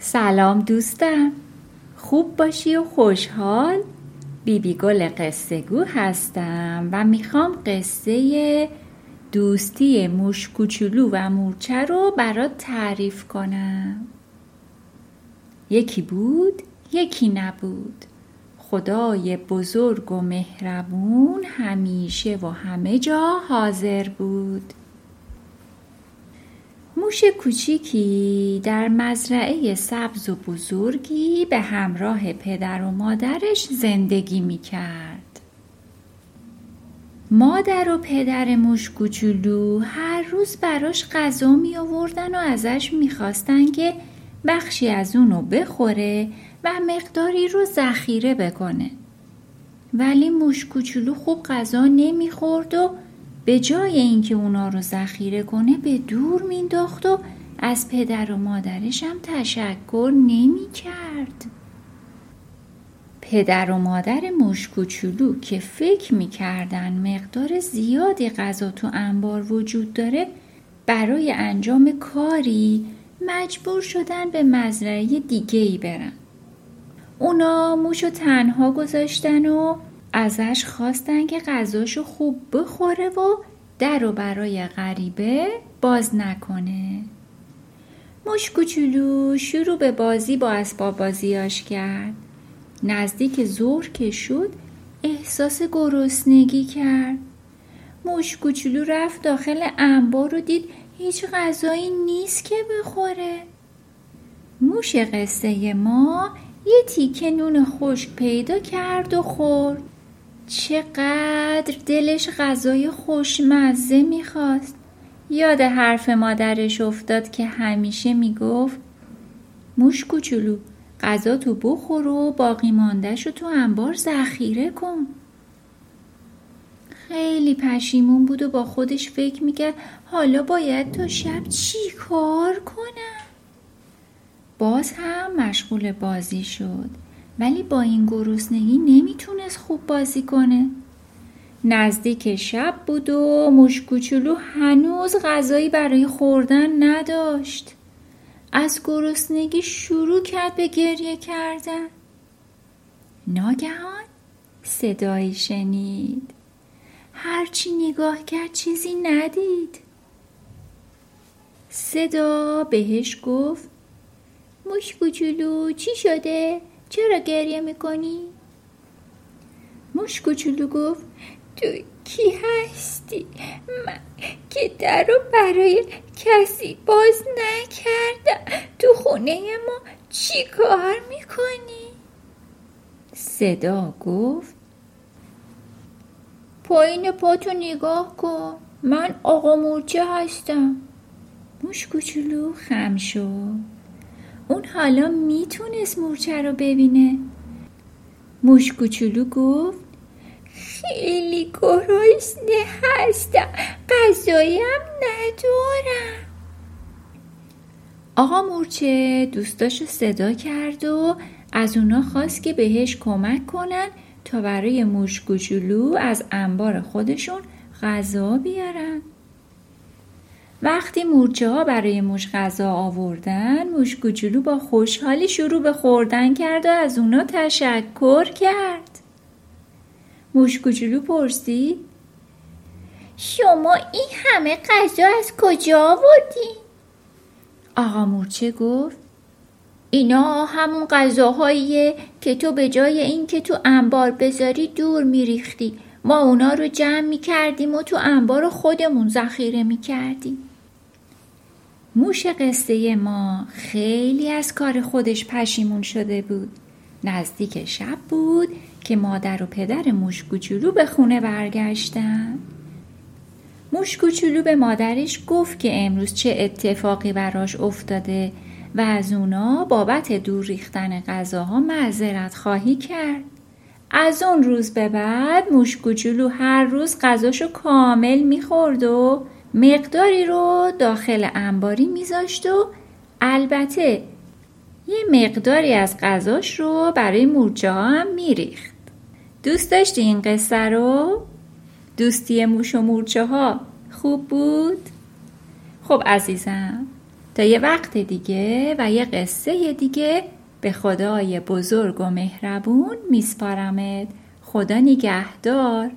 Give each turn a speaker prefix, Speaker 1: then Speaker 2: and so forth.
Speaker 1: سلام دوستم. خوب باشی و خوشحال. بیبی گل قصه گو هستم و می‌خوام قصه دوستی موش کوچولو و مورچه رو برات تعریف کنم. یکی بود یکی نبود. خدای بزرگ و مهربون همیشه و همه جا حاضر بود. موش کوچیکی در مزرعه سبز و بزرگی به همراه پدر و مادرش زندگی می کرد. مادر و پدر موش کوچولو هر روز براش غذا می آوردن و ازش می خواستن که بخشی از اونو بخوره و مقداری رو ذخیره بکنه. ولی موش کوچولو خوب غذا نمی‌خورد و به جای اینکه اونا رو ذخیره کنه به دور مینداخت و از پدر و مادرش هم تشکر نمی کرد. پدر و مادر موش کوچولو که فکر می‌کردن مقدار زیادی غذا تو انبار وجود داره برای انجام کاری مجبور شدن به مزرعه دیگه ای برن. اونا موشو تنها گذاشتن و ازش خواستن که غذاشو خوب بخوره و در و برای غریبه باز نکنه. موش کوچولو شروع به بازی با اسباب بازیاش کرد. نزدیک ظهر که شد احساس گرسنگی کرد. موش کوچولو رفت داخل انبار و دید هیچ غذایی نیست که بخوره. موش قصه ما یه تیکه نون خشک پیدا کرد و خورد. چقدر دلش غذای خوشمزه می‌خواست. یاد حرف مادرش افتاد که همیشه می‌گفت موش کوچولو غذا تو بخور و باقی ماندهش تو انبار ذخیره کن. خیلی پشیمون بود و با خودش فکر می‌کرد حالا باید تا شب چی کار کنم. باز هم مشغول بازی شد. ولی با این گرسنگی نمی‌تونست خوب بازی کنه. نزدیک شب بود و مشکوچولو هنوز غذایی برای خوردن نداشت. از گرسنگی شروع کرد به گریه کردن. ناگهان صدایی شنید. هرچی نگاه کرد چیزی ندید. صدا بهش گفت موش چی شده؟ چرا گریه می‌کنی؟ موش کوچولو گفت تو کی هستی؟ من که در رو برای کسی باز نکردم تو خونه ما چی کار می‌کنی؟ صدا گفت پایین پاتو نگاه کن من آقا مورچه هستم موش کوچولو خم شد اون حالا می‌تونست مورچه رو ببینه. موش کوچولو گفت خیلی گرسنه هستم غذایم ندارم. آقا مورچه دوستاشو صدا کرد و از اونا خواست که بهش کمک کنن تا برای موش کوچولو از انبار خودشون غذا بیارن. وقتی مورچه ها برای موش غذا آوردن موش کوچولو با خوشحالی شروع به خوردن کرد و از اونا تشکر کرد. موش کوچولو پرسید شما این همه غذا از کجا آوردی؟ آقا مورچه گفت اینا همون غذاهاییه که تو به جای اینکه تو انبار بذاری دور میریختی. ما اونا رو جمع می‌کردیم و تو انبار خودمون ذخیره می‌کردیم. موش قصه ما خیلی از کار خودش پشیمون شده بود. نزدیک شب بود که مادر و پدر موش کوچولو به خونه برگشتن. موش کوچولو به مادرش گفت که امروز چه اتفاقی براش افتاده و از اونا بابت دور ریختن غذاها معذرت خواهی کرد. از اون روز به بعد موش کوچولو هر روز غذاشو کامل می‌خورد و مقداری رو داخل انباری میذاشت و البته یه مقداری از غذاش رو برای مورچه ها هم میریخت دوست داشتی این قصه رو؟ دوستی موش و مورچه ها خوب بود؟ خب عزیزم تا یه وقت دیگه و یه قصه دیگه به خدای بزرگ و مهربون میسپارمت خدا نگهدار